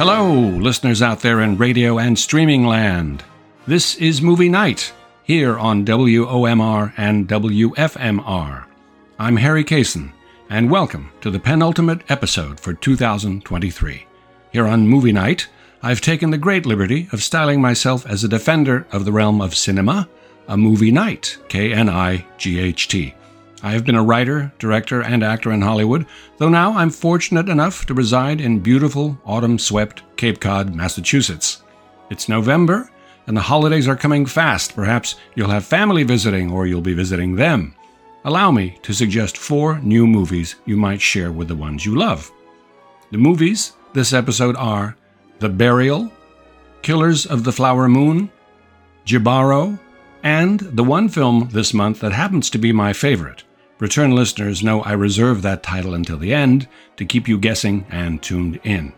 Hello, listeners out there in radio and streaming land. This is Movie Knight here on WOMR and WFMR. I'm Harry Kaysen, and welcome to the penultimate episode for 2023. Here on Movie Knight, I've taken the great liberty of styling myself as a defender of the realm of cinema, a movie knight, K N I G H T. I have been a writer, director, and actor in Hollywood, though now I'm fortunate enough to reside in beautiful, autumn swept Cape Cod, Massachusetts. It's November, and the holidays are coming fast. Perhaps you'll have family visiting or you'll be visiting them. Allow me to suggest four new movies you might share with the ones you love. The movies this episode are The Burial, Killers of the Flower Moon, Jibaro, and the one film this month that happens to be my favorite, Return listeners know I reserve that title until the end to keep you guessing and tuned in.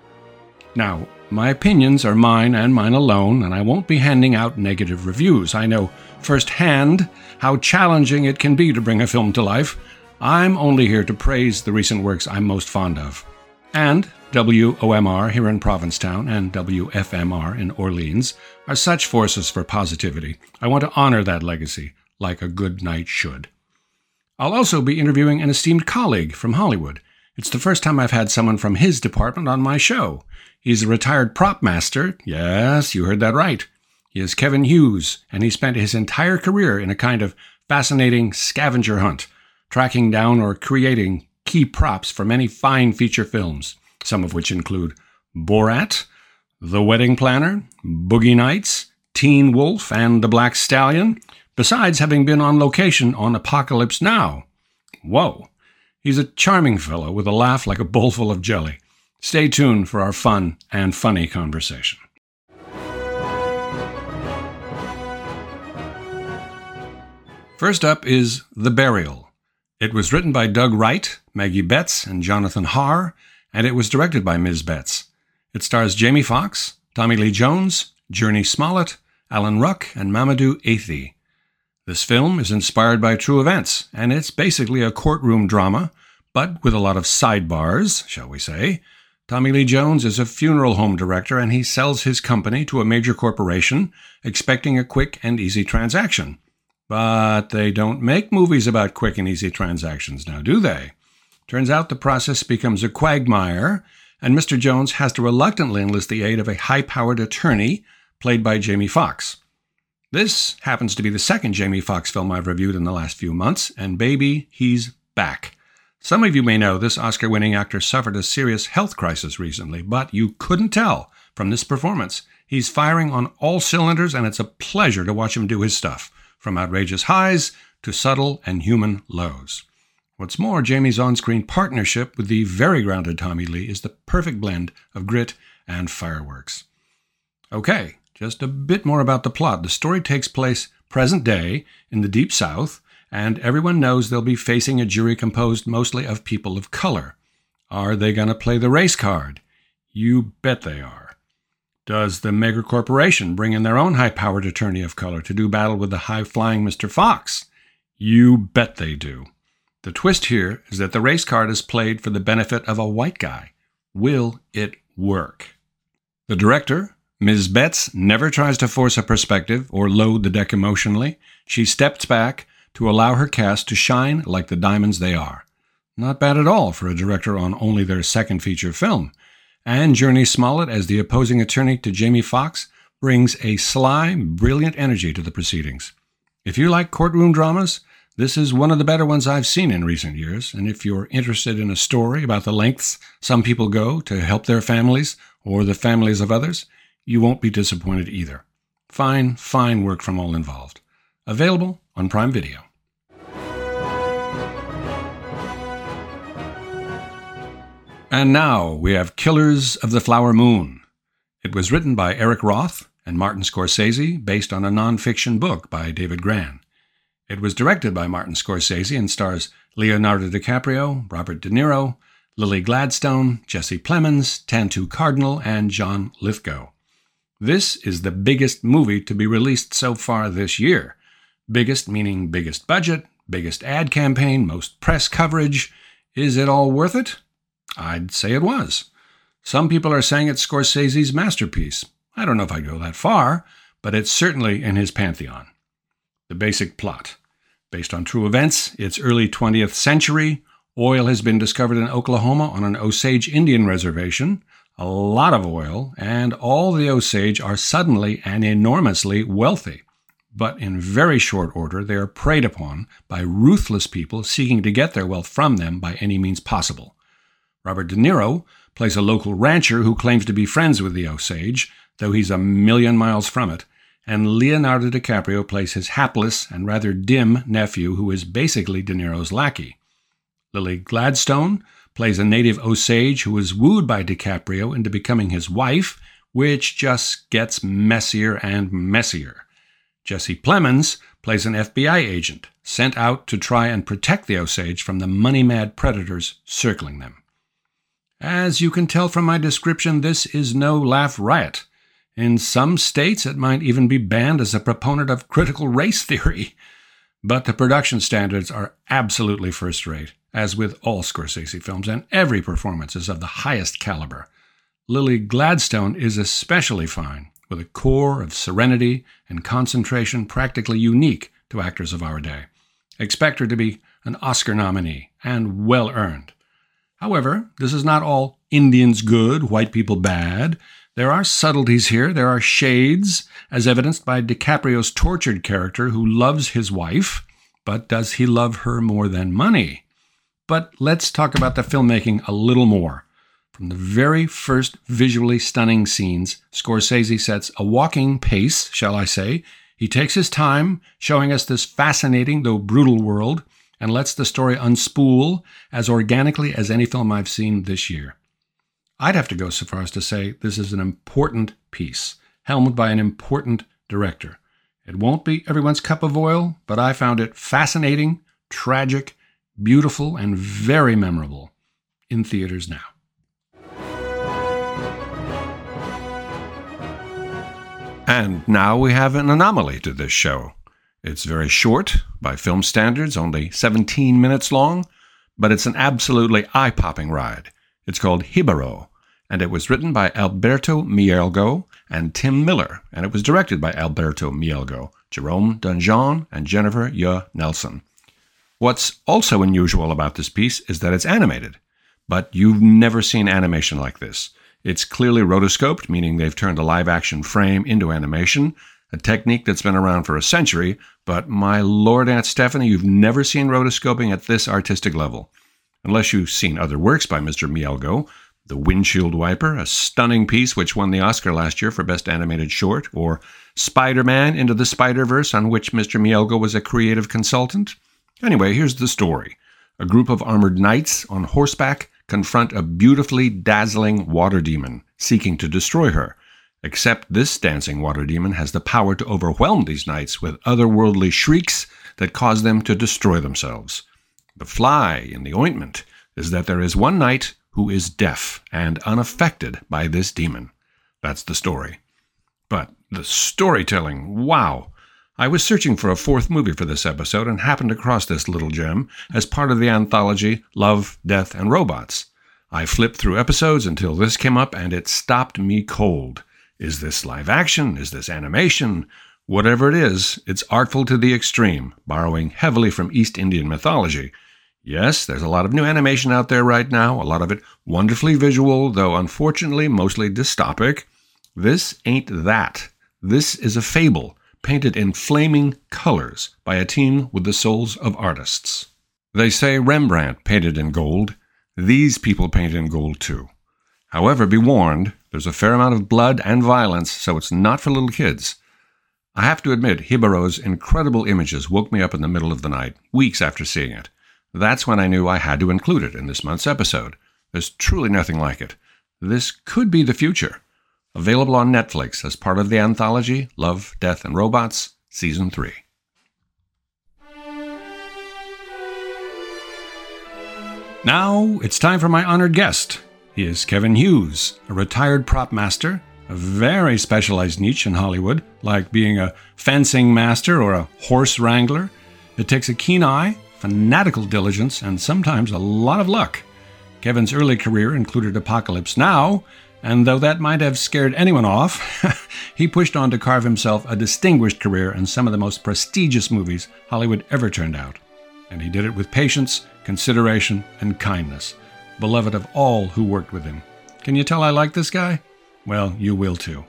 Now, my opinions are mine and mine alone, and I won't be handing out negative reviews. I know firsthand how challenging it can be to bring a film to life. I'm only here to praise the recent works I'm most fond of. And WOMR here in Provincetown and WFMR in Orleans are such forces for positivity. I want to honor that legacy like a good knight should. I'll also be interviewing an esteemed colleague from Hollywood. It's the first time I've had someone from his department on my show. He's a retired prop master. Yes, you heard that right. He is Kevin Hughes, and he spent his entire career in a kind of fascinating scavenger hunt, tracking down or creating key props for many fine feature films, some of which include Borat, The Wedding Planner, Boogie Nights, Teen Wolf, and The Black Stallion, besides having been on location on Apocalypse Now. Whoa. He's a charming fellow with a laugh like a bowlful of jelly. Stay tuned for our fun and funny conversation. First up is The Burial. It was written by Doug Wright, Maggie Betts, and Jonathan Harr, and it was directed by Ms. Betts. It stars Jamie Foxx, Tommy Lee Jones, Jurnee Smollett, Alan Ruck, and Mamadou Athie. This film is inspired by true events, and it's basically a courtroom drama, but with a lot of sidebars, shall we say. Tommy Lee Jones is a funeral home director, and he sells his company to a major corporation, expecting a quick and easy transaction. But they don't make movies about quick and easy transactions now, do they? Turns out the process becomes a quagmire, and Mr. Jones has to reluctantly enlist the aid of a high powered attorney played by Jamie Foxx. This happens to be the second Jamie Foxx film I've reviewed in the last few months, and baby, he's back. Some of you may know this Oscar winning actor suffered a serious health crisis recently, but you couldn't tell from this performance. He's firing on all cylinders, and it's a pleasure to watch him do his stuff, from outrageous highs to subtle and human lows. What's more, Jamie's on screen partnership with the very grounded Tommy Lee is the perfect blend of grit and fireworks. Okay, just a bit more about the plot. The story takes place present day in the Deep South, and everyone knows they'll be facing a jury composed mostly of people of color. Are they going to play the race card? You bet they are. Does the mega corporation bring in their own high powered attorney of color to do battle with the high flying Mr. Foxx? You bet they do. The twist here is that the race card is played for the benefit of a white guy. Will it work? The director, Ms. Betts never tries to force a perspective or load the deck emotionally. She steps back to allow her cast to shine like the diamonds they are. Not bad at all for a director on only their second feature film. And Jurnee Smollett, as the opposing attorney to Jamie Foxx, brings a sly, brilliant energy to the proceedings. If you like courtroom dramas, this is one of the better ones I've seen in recent years, and if you're interested in a story about the lengths some people go to help their families or the families of others, you won't be disappointed either. Fine, fine work from all involved. Available on Prime Video. And now we have Killers of the Flower Moon. It was written by Eric Roth and Martin Scorsese, based on a nonfiction book by David Grann. It was directed by Martin Scorsese and stars Leonardo DiCaprio, Robert De Niro, Lily Gladstone, Jesse Plemons, Tantoo Cardinal, and John Lithgow. This is the biggest movie to be released so far this year. Biggest meaning biggest budget, biggest ad campaign, most press coverage. Is it all worth it? I'd say it was. Some people are saying it's Scorsese's masterpiece. I don't know if I'd go that far, but it's certainly in his pantheon. The basic plot. Based on true events, it's early 20th century. Oil has been discovered in Oklahoma on an Osage Indian reservation. A lot of oil, and all the Osage are suddenly and enormously wealthy. But in very short order, they are preyed upon by ruthless people seeking to get their wealth from them by any means possible. Robert De Niro plays a local rancher who claims to be friends with the Osage, though he's a million miles from it, and Leonardo DiCaprio plays his hapless and rather dim nephew, who is basically De Niro's lackey. Lily Gladstone plays a native Osage who is wooed by DiCaprio into becoming his wife, which just gets messier and messier. Jesse Plemons plays an FBI agent sent out to try and protect the Osage from the money mad predators circling them. As you can tell from my description, this is no laugh riot. In some states, it might even be banned as a proponent of critical race theory. But the production standards are absolutely first rate, as with all Scorsese films, and every performance is of the highest caliber. Lily Gladstone is especially fine, with a core of serenity and concentration practically unique to actors of our day. Expect her to be an Oscar nominee, and well earned. However, this is not all Indians good, white people bad. There are subtleties here, there are shades, as evidenced by DiCaprio's tortured character who loves his wife, but does he love her more than money? But let's talk about the filmmaking a little more. From the very first visually stunning scenes, Scorsese sets a walking pace, shall I say. He takes his time, showing us this fascinating though brutal world, and lets the story unspool as organically as any film I've seen this year. I'd have to go so far as to say this is an important piece, helmed by an important director. It won't be everyone's cup of oil, but I found it fascinating, tragic, beautiful, and very memorable in theaters now. And now we have an anomaly to this show. It's very short, by film standards, only 17 minutes long, but it's an absolutely eye popping ride. It's called Jibaro, and it was written by Alberto Mielgo and Tim Miller, and it was directed by Alberto Mielgo, Jerome Dungeon, and Jennifer Yuh Nelson. What's also unusual about this piece is that it's animated, but you've never seen animation like this. It's clearly rotoscoped, meaning they've turned a live action frame into animation, a technique that's been around for a century, but my lord Aunt Stephanie, you've never seen rotoscoping at this artistic level. Unless you've seen other works by Mr. Mielgo, the Windshield Wiper, a stunning piece which won the Oscar last year for Best Animated Short, or Spider Man Into the Spider Verse, on which Mr. Mielgo was a creative consultant. Anyway, here's the story. A group of armored knights on horseback confront a beautifully dazzling water demon, seeking to destroy her. Except this dancing water demon has the power to overwhelm these knights with otherworldly shrieks that cause them to destroy themselves. The fly in the ointment is that there is one knight who is deaf and unaffected by this demon. That's the story. But the storytelling, wow! I was searching for a fourth movie for this episode and happened across this little gem as part of the anthology Love, Death, and Robots. I flipped through episodes until this came up and it stopped me cold. Is this live action? Is this animation? Whatever it is, it's artful to the extreme, borrowing heavily from East Indian mythology, Yes, there's a lot of new animation out there right now, a lot of it wonderfully visual, though unfortunately mostly dystopic. This ain't that. This is a fable painted in flaming colors by a team with the souls of artists. They say Rembrandt painted in gold. These people paint in gold too. However, be warned, there's a fair amount of blood and violence, so it's not for little kids. I have to admit, Jibaro's incredible images woke me up in the middle of the night, weeks after seeing it. That's when I knew I had to include it in this month's episode. There's truly nothing like it. This could be the future. Available on Netflix as part of the anthology Love, Death, and Robots, Season 3. Now it's time for my honored guest. He is Kevin Hughes, a retired prop master, a very specialized niche in Hollywood, like being a fencing master or a horse wrangler. It takes a keen eye fanatical diligence, and sometimes a lot of luck. Kevin's early career included Apocalypse Now, and though that might have scared anyone off, he pushed on to carve himself a distinguished career in some of the most prestigious movies Hollywood ever turned out. And he did it with patience, consideration, and kindness, beloved of all who worked with him. Can you tell I like this guy? Well, you will too.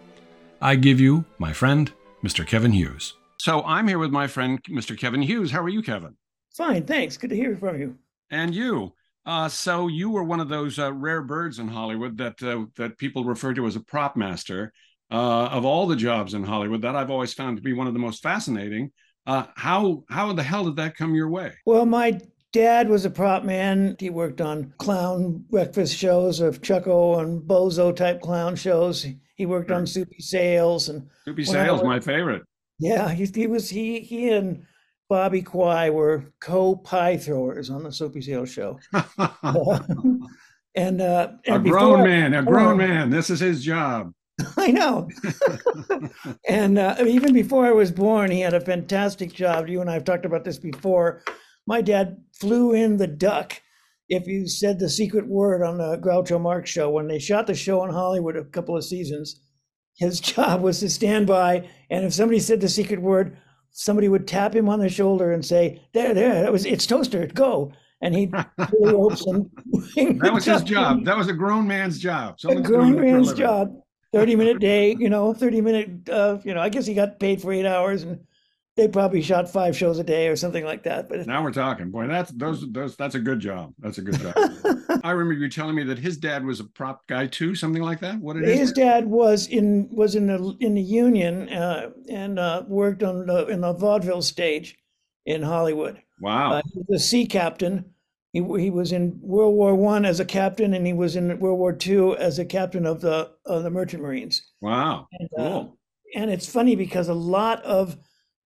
I give you my friend, Mr. Kevin Hughes. So I'm here with my friend, Mr. Kevin Hughes. How are you, Kevin? Fine, thanks. Good to hear from you. And you. Uh, so you were one of those uh, rare birds in Hollywood that uh, that people refer to as a prop master. Uh, of all the jobs in Hollywood, that I've always found to be one of the most fascinating. Uh, how how the hell did that come your way? Well, my dad was a prop man. He worked on clown breakfast shows of Chucko and Bozo type clown shows. He worked on Soupy Sales and Soupy Sales, my favorite. Yeah, he, he was he he and Bobby Quay were co-pie throwers on the Soupy Sales show. and uh, and a grown man, a grown uh, man. This is his job. I know. and uh, even before I was born, he had a fantastic job. You and I have talked about this before. My dad flew in the duck. If you said the secret word on the Groucho Marx show, when they shot the show in Hollywood a couple of seasons, his job was to stand by, and if somebody said the secret word, somebody would tap him on the shoulder and say, "There, there, that was it's toaster, go." And he'd pull ropes and that was his job. That was a grown man's job. Someone's a grown man's job. Thirty minute day, you know, thirty minute. Uh, you know, I guess he got paid for eight hours, and they probably shot five shows a day or something like that. But now we're talking, boy. That's those those that's a good job. That's a good job. I remember you telling me that his dad was a prop guy too, something like that. What it his is? dad was in was in the in the union uh, and uh, worked on the in the vaudeville stage in Hollywood. Wow, uh, he was a sea captain. He, he was in World War One as a captain, and he was in World War Two as a captain of the of the Merchant Marines. Wow, and, uh, cool. and it's funny because a lot of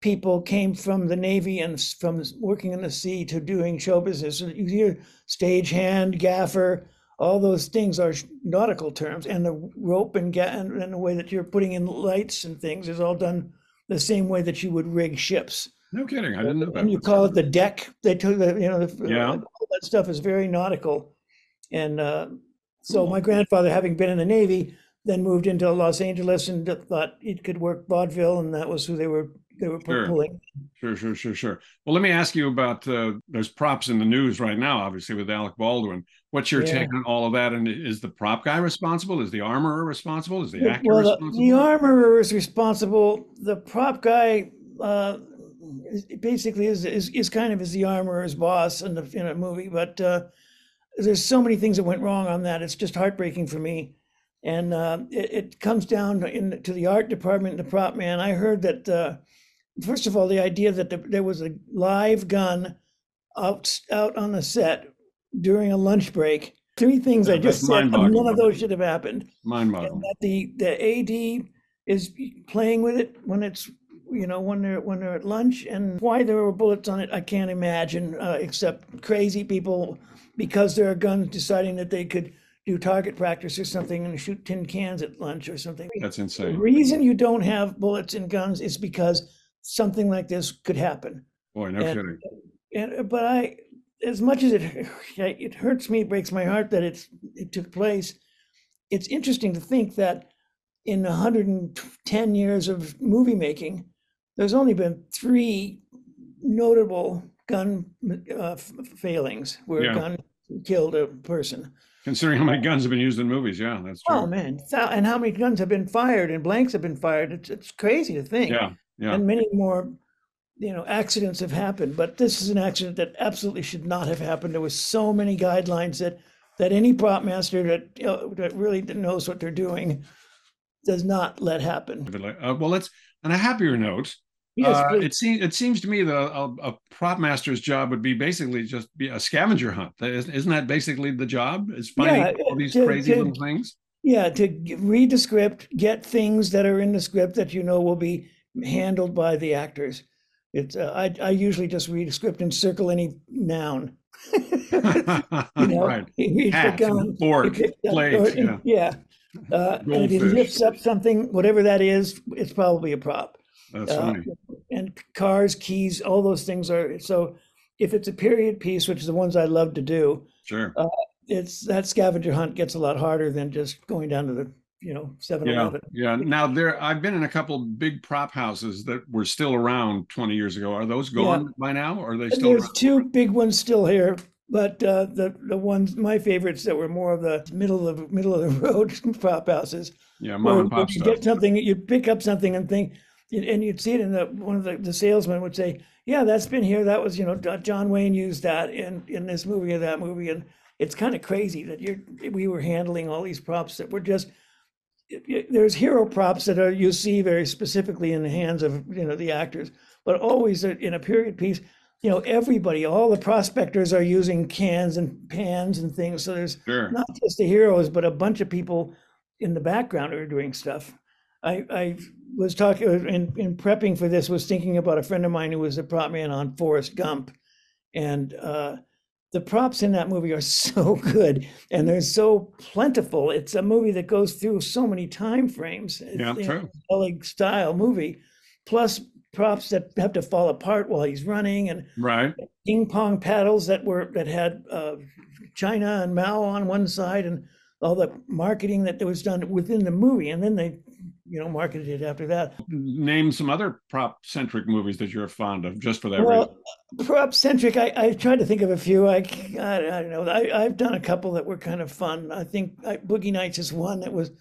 people came from the Navy and from working in the sea to doing show business. You hear stagehand, gaffer, all those things are nautical terms. And the rope and, ga- and, and the way that you're putting in lights and things is all done the same way that you would rig ships. No kidding, I didn't know that. And you call it the deck. They took the you know the, yeah. all that stuff is very nautical, and uh, so cool. my grandfather, having been in the Navy, then moved into Los Angeles and thought it could work vaudeville, and that was who they were they were sure. pulling. Sure, sure, sure, sure. Well, let me ask you about uh, there's props in the news right now, obviously with Alec Baldwin. What's your yeah. take on all of that? And is the prop guy responsible? Is the armorer responsible? Is the actor well, responsible? The, the armorer is responsible. The prop guy uh, basically is, is is kind of is the armorer's boss in the in a movie, but uh, there's so many things that went wrong on that. It's just heartbreaking for me. And uh, it, it, comes down to, in, to the art department, and the prop man. I heard that uh, first of all, the idea that the, there was a live gun out out on the set during a lunch break. Three things yeah, I just said. None of those should have happened. Mind boggling. That the the AD is playing with it when it's you know when they're when they're at lunch and why there were bullets on it I can't imagine uh, except crazy people because there are guns deciding that they could do target practice or something and shoot tin cans at lunch or something. That's insane. The reason you don't have bullets in guns is because something like this could happen. Boy, no and, kidding. And but I, as much as it it hurts me, it breaks my heart that it's it took place. It's interesting to think that in 110 years of movie making, there's only been three notable gun uh, failings where yeah. a gun killed a person. Considering how many guns have been used in movies, yeah, that's true. Oh man, and how many guns have been fired and blanks have been fired? It's it's crazy to think. Yeah, yeah. and many more you know accidents have happened but this is an accident that absolutely should not have happened there was so many guidelines that that any prop master that you know, that really knows what they're doing does not let happen uh, well let's on a happier note yes, uh, it seems it seems to me that a, a, prop master's job would be basically just be a scavenger hunt. Isn't that basically the job? Is finding yeah, all these to, crazy to, little things? Yeah, to read the script, get things that are in the script that you know will be handled by the actors. It's uh, I, I usually just read a script and circle any noun. you know, right. Hat, gun, fork, plate, yeah. yeah. Uh, and if he lifts up something, whatever that is, it's probably a prop. That's uh, funny. And cars, keys, all those things are so. If it's a period piece, which is the ones I love to do, sure. Uh, it's that scavenger hunt gets a lot harder than just going down to the you know 7-Eleven. Yeah, yeah. Now there, I've been in a couple big prop houses that were still around 20 years ago. Are those gone yeah. by now, or are they still? There's around? two big ones still here, but uh, the the ones my favorites that were more of the middle of middle of the road prop houses. Yeah, mom and pop you stuff. get something, you pick up something and think, and you'd see it in the one of the, the salesmen would say, "Yeah, that's been here. That was you know John Wayne used that in in this movie or that movie," and it's kind of crazy that you're we were handling all these props that were just there's hero props that are you see very specifically in the hands of you know the actors, but always in a period piece, you know everybody, all the prospectors are using cans and pans and things. So there's sure. not just the heroes, but a bunch of people in the background who are doing stuff. I, I was talking in, in prepping for this was thinking about a friend of mine who was a prop man on Forrest Gump, and uh, the props in that movie are so good and they're so plentiful. It's a movie that goes through so many time frames. Yeah, it's, true. Know, style movie, plus props that have to fall apart while he's running, and right ping pong paddles that were that had uh, China and Mao on one side, and all the marketing that was done within the movie, and then they you know, marketed it after that. Name some other prop centric movies that you're fond of, just for that well, reason. Prop centric, I, I tried to think of a few. I, I, I don't know. I, I've done a couple that were kind of fun. I think I, Boogie Nights is one that was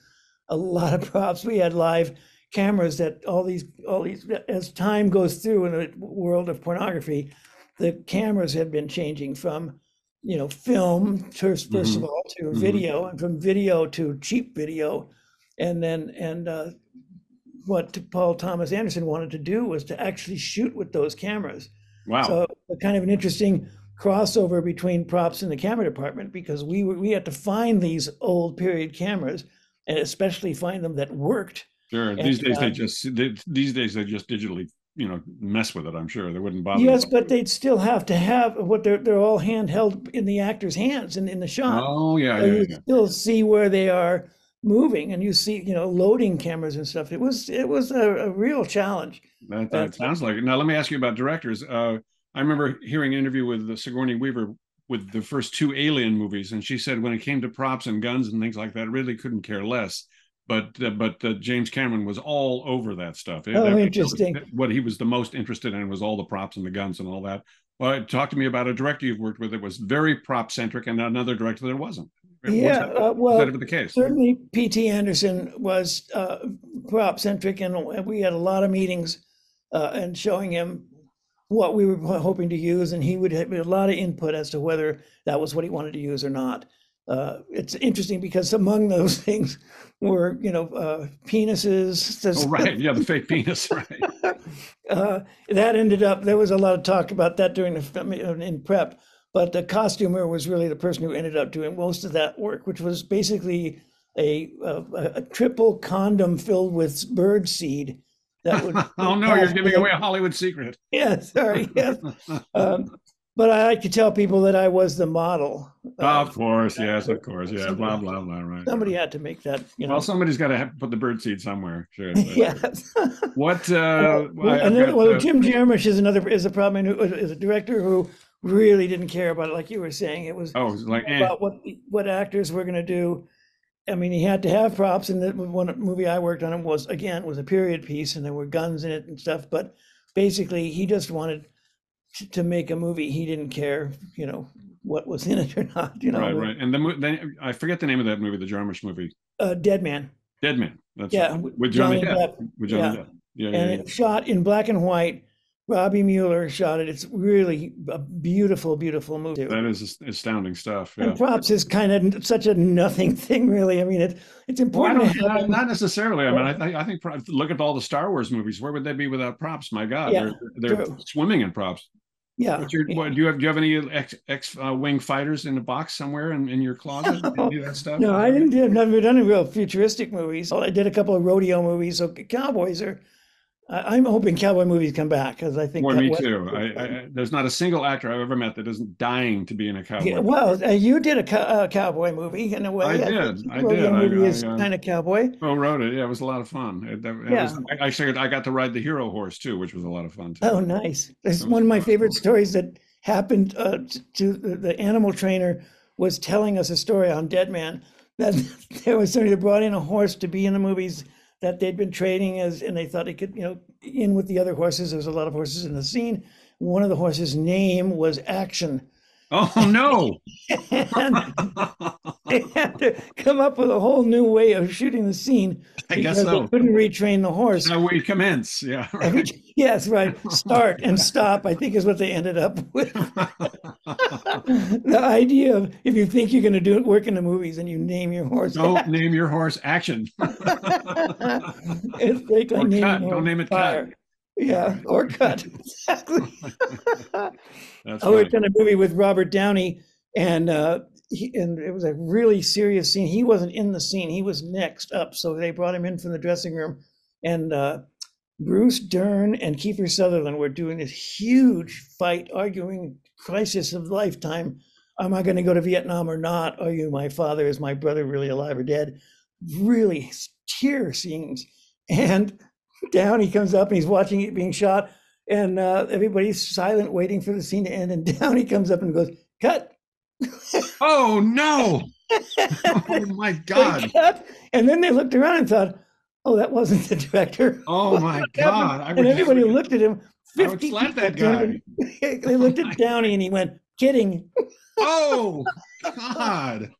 a lot of props. We had live cameras that all these, all these, as time goes through in the world of pornography, the cameras have been changing from, you know, film first, 1st mm-hmm. of all to mm-hmm. video, and from video to cheap video and then and uh, what Paul Thomas Anderson wanted to do was to actually shoot with those cameras. Wow! So kind of an interesting crossover between props and the camera department because we were, we had to find these old period cameras and especially find them that worked. Sure. And, these days uh, they just they, these days they just digitally you know mess with it. I'm sure they wouldn't bother. Yes, but they'd still have to have what they're they're all handheld in the actor's hands and in the shot. Oh yeah, so yeah, you yeah. still see where they are moving and you see you know loading cameras and stuff it was it was a, a real challenge that, that sounds like it now let me ask you about directors uh, i remember hearing an interview with sigourney weaver with the first two alien movies and she said when it came to props and guns and things like that really couldn't care less but uh, but uh, James Cameron was all over that stuff. Oh, that, interesting. what he was the most interested in was all the props and the guns and all that. Well, talk to me about a director you've worked with that was very prop centric, and another director that wasn't yeah, that, uh, well, that the case? Certainly, P.T. Anderson was uh, prop centric, and we had a lot of meetings uh, and showing him what we were hoping to use, and he would have a lot of input as to whether that was what he wanted to use or not. Uh, it's interesting because among those things were, you know, uh, penises. Oh, right. Yeah, the fake penis, right. uh, that ended up, there was a lot of talk about that during the in prep. But the costumer was really the person who ended up doing most of that work, which was basically a, a, a triple condom filled with bird seed. That would oh no, you're giving away a Hollywood secret. Yeah, sorry. Yes. um, but I like to tell people that I was the model. Uh, of course, yes, of course, yeah, blah blah blah. Right. Somebody had to make that. You know. Well, somebody's got to put the bird seed somewhere. Sure. yes. what? Uh, well, well, well Jim Jarmusch is another is a problem is a director who really didn't care about it, like you were saying. It was oh, it was like eh. about what what actors were going to do. I mean, he had to have props, and the one movie I worked on was again was a period piece, and there were guns in it and stuff. But basically, he just wanted to make a movie. He didn't care, you know, what was in it or not. You know, right, right. And then, then I forget the name of that movie, the Jarmusch movie. Uh, Dead Man. Dead Man. That's yeah, right. with Johnny, Johnny Depp. Depp. With Johnny yeah. Depp. Yeah, and yeah, yeah. shot in black and white Robbie Mueller shot it. It's really a beautiful, beautiful movie. That is astounding stuff. Yeah. And props is kind of such a nothing thing, really. I mean, it, it's important. Well, not, not, necessarily. I mean, I, think, I think look at all the Star Wars movies. Where would they be without props? My God, yeah, they're, they're swimming in props. Yeah. What, do you have do you have any X X uh, wing fighters in a box somewhere in, in your closet? No, that stuff? no I didn't. I've never done any real futuristic movies. I did a couple of rodeo movies. So cowboys are I'm hoping cowboy movies come back because I think. Well, me too. I, I, there's not a single actor I've ever met that isn't dying to be in a cowboy. Yeah, well, uh, you did a co- uh, cowboy movie in a way. I, I did. I did. movie is uh, kind of cowboy. Oh, wrote it. Yeah, it was a lot of fun. It, it yeah. Was, I, I I got to ride the hero horse too, which was a lot of fun too. Oh, nice. It's one of my favorite stories that happened uh, to the, the animal trainer was telling us a story on Dead Man that there was somebody that brought in a horse to be in the movies that they'd been training as, and they thought they could, you know, in with the other horses. There was a lot of horses in the scene. One of the horses' name was Action. Oh no! and they had to come up with a whole new way of shooting the scene I guess because so. they couldn't retrain the horse. Now we commence. Yeah. Every- yes, right. Start and stop, I think, is what they ended up with. the idea of if you think you're going to do it, work in the movies, and you name your horse. Don't name your horse action. it's like, Or. Don't name it cut. Yeah, or cut. Exactly. That's I worked on a movie with Robert Downey, and uh, he, and it was a really serious scene. He wasn't in the scene; he was next up. So they brought him in from the dressing room, and uh, Bruce Dern and Kiefer Sutherland were doing this huge fight, arguing crisis of lifetime. Am I going to go to Vietnam or not? Are you my father? Is my brother really alive or dead? Really tear scenes. And Downey comes up and he's watching it being shot, and uh, everybody's silent, waiting for the scene to end. And Downey comes up and goes, "Cut." Oh no! Oh my God! And then they looked around and thought, "Oh, that wasn't the director." Oh my God! I and everybody just- looked at him. I would 50 slap that and- they looked at Downey and he went, "Kidding." Oh God!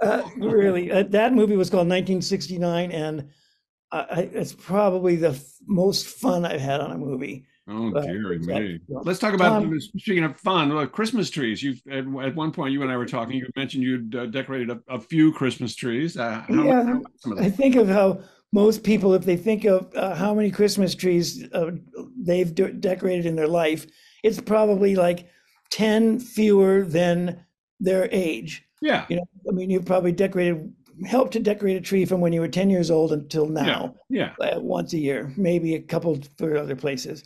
Uh, really, uh, that movie was called 1969, and I, I, it's probably the f- most fun I've had on a movie. Oh dearie me! Let's talk about Um, speaking of fun. Well, Christmas trees. You at, at one point you and I were talking. You mentioned you'd uh, decorated a, a few Christmas trees. Uh, how, Yeah. how I think of how most people, if they think of uh, how many Christmas trees uh, they've de- decorated in their life, it's probably like 10 fewer than their age. Yeah. You know, I mean, you've probably decorated, helped to decorate a tree from when you were 10 years old until now. Yeah. uh, once a year, maybe a couple for other places.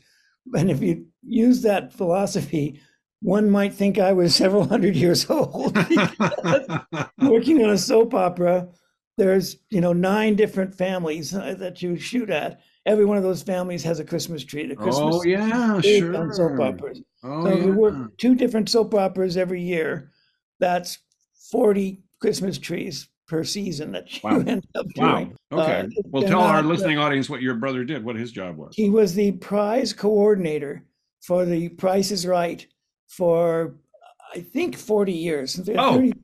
And if you use that philosophy, one might think I was several hundred years old. Working on a soap opera, there's you know nine different families uh, that you shoot at. Every one of those families has a Christmas tree. The Christmas oh yeah, sure. on soap operas. Oh So if you yeah. work two different soap operas every year, that's 40 Christmas trees per season that you Wow. end up Wow. doing. Okay. Uh, well, tell our uh, listening audience what your brother did. What his job was. He was the prize coordinator for the Price is Right for, I think, 40 years, Oh. 35,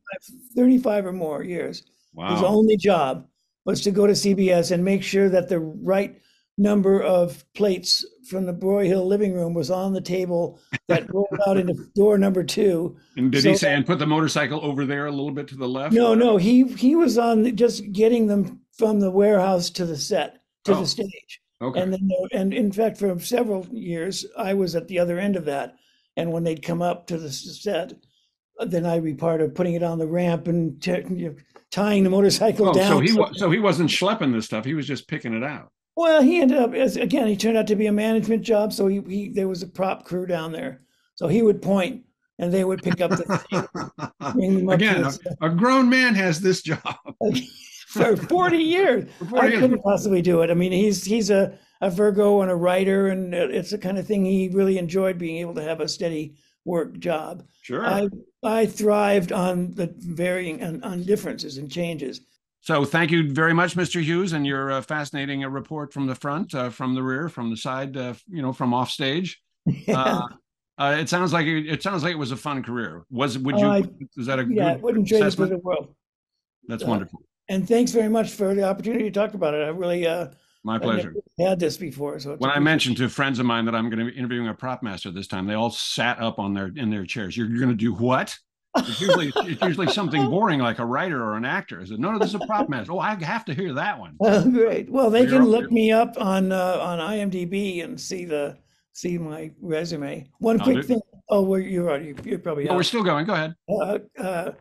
35 or more years. Wow. His only job was to go to CBS and make sure that the right number of plates from the Broyhill living room was on the table that rolled out into door number two. And did he say and put the motorcycle over there a little bit to the left? No, no, he he was on the- just getting them from the warehouse to the set to Oh. the stage. Okay. And then, and in fact, for several years, I was at the other end of that. And when they'd come up to the set, then I'd be part of putting it on the ramp and t- tying the motorcycle Oh, down. so he so- so he wasn't schlepping this stuff. He was just picking it out. Well, he ended up as again. He turned out to be a management job, so he, he there was a prop crew down there. So he would point, and they would pick up the bring them up to Again, a, a grown man has this job. for forty years. For 40 I years. couldn't possibly do it. I mean, he's he's a, a Virgo and a writer, and it's the kind of thing he really enjoyed being able to have a steady work job. Sure. I I thrived on the varying on, on differences and changes. So thank you very much, Mr. Hughes, and your uh, fascinating uh, report from the front, uh, from the rear, from the side, uh, you know, from off stage. Uh, uh, it sounds like it, it sounds like it was a fun career. Was would you? Is that a yeah, good wouldn't trade it for the world. That's wonderful. And thanks very much for the opportunity to talk about it. I really uh, My pleasure. had this before, so When I mentioned to friends of mine that I'm going to be interviewing a prop master this time, they all sat up on their in their chairs. You're, going to do what? It's usually it's usually something boring like a writer or an actor. I said, no, no, this is a prop master. Oh, I have to hear that one. Oh, great. Well, they can look me up on uh, on IMDb and see the see my resume. One I'll quick do- thing. Oh, well, you're already you're probably Oh, we're still going. Go ahead. uh, uh,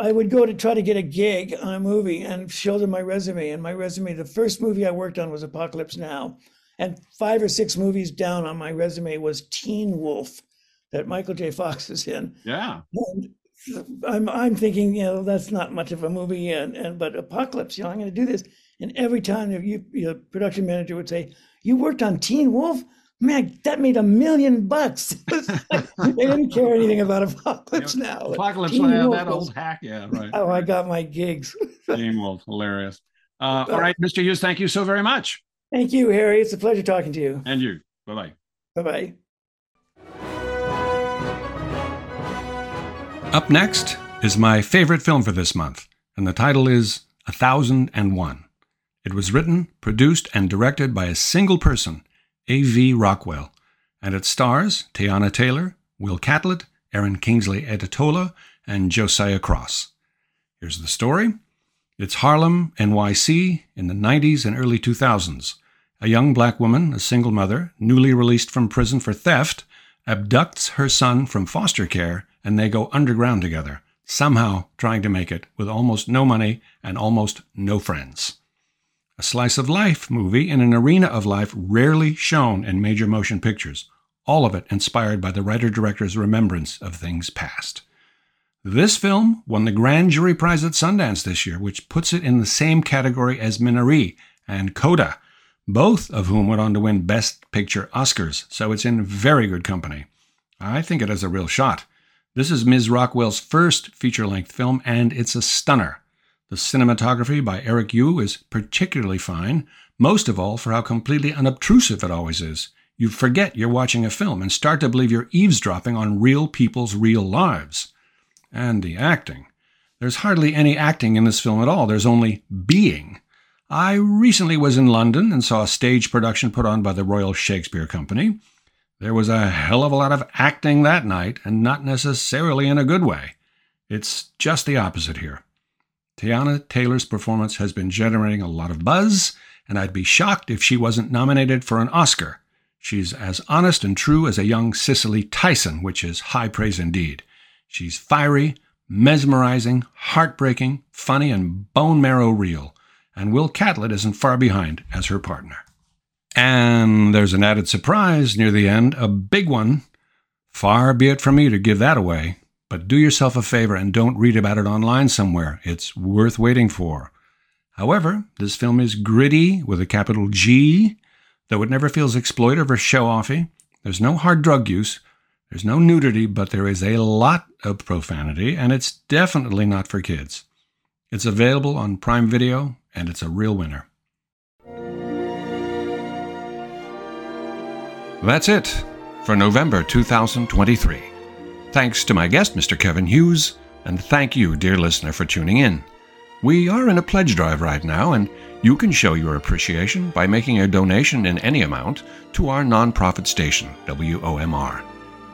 I would go to try to get a gig on a movie and show them my resume. And my resume, the first movie I worked on was Apocalypse Now. And five or six movies down on my resume was Teen Wolf that Michael J. Fox is in. Yeah. And I'm, I'm thinking, you know, that's not much of a movie. And, and but Apocalypse, you know, I'm going to do this. And every time you, your production manager would say, You worked on Teen Wolf? man, that made a million bucks. they didn't care anything about Apocalypse Now. Apocalypse Now, that old hack. Yeah, right. Oh, I got my gigs. Teen Wolf, hilarious. Uh, all right, Mr. Hughes, thank you so very much. Thank you, Harry. It's a pleasure talking to you. And you. Bye bye. Bye bye. Up next is my favorite film for this month, and the title is A Thousand and One. It was written, produced, and directed by a single person, A.V. Rockwell, and it stars Teyana Taylor, Will Catlett, Aaron Kingsley Adetola, and Josiah Cross. Here's the story. It's Harlem, NYC, in the 90s and early 2000s. A young black woman, a single mother, newly released from prison for theft, abducts her son from foster care and they go underground together, somehow trying to make it with almost no money and almost no friends. A slice of life movie in an arena of life rarely shown in major motion pictures, all of it inspired by the writer director's remembrance of things past. This film won the Grand Jury Prize at Sundance this year, which puts it in the same category as Minari and Coda, both of whom went on to win Best Picture Oscars, so it's in very good company. I think it has a real shot. This is Ms. Rockwell's first feature length film, and it's a stunner. The cinematography by Eric Yue is particularly fine, most of all for how completely unobtrusive it always is. You forget you're watching a film and start to believe you're eavesdropping on real people's real lives. And the acting. There's hardly any acting in this film at all, there's only being. I recently was in London and saw a stage production put on by the Royal Shakespeare Company. There was a hell of a lot of acting that night, and not necessarily in a good way. It's just the opposite here. Teyana Taylor's performance has been generating a lot of buzz, and I'd be shocked if she wasn't nominated for an Oscar. She's as honest and true as a young Cicely Tyson, which is high praise indeed. She's fiery, mesmerizing, heartbreaking, funny, and bone marrow real, and Will Catlett isn't far behind as her partner. And there's an added surprise near the end, a big one. Far be it from me to give that away, but do yourself a favor and don't read about it online somewhere. It's worth waiting for. However, this film is gritty with a capital G, though it never feels exploitive or show offy. There's no hard drug use, there's no nudity, but there is a lot of profanity, and it's definitely not for kids. It's available on Prime Video, and it's a real winner. That's it for November 2023. Thanks to my guest, Mr. Kevin Hughes, and thank you, dear listener, for tuning in. We are in a pledge drive right now, and you can show your appreciation by making a donation in any amount to our nonprofit station, WOMR.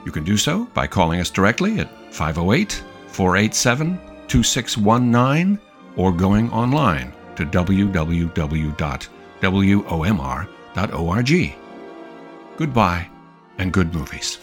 You can do so by calling us directly at 508 487 2619 or going online to www.womr.org. Goodbye and good movies.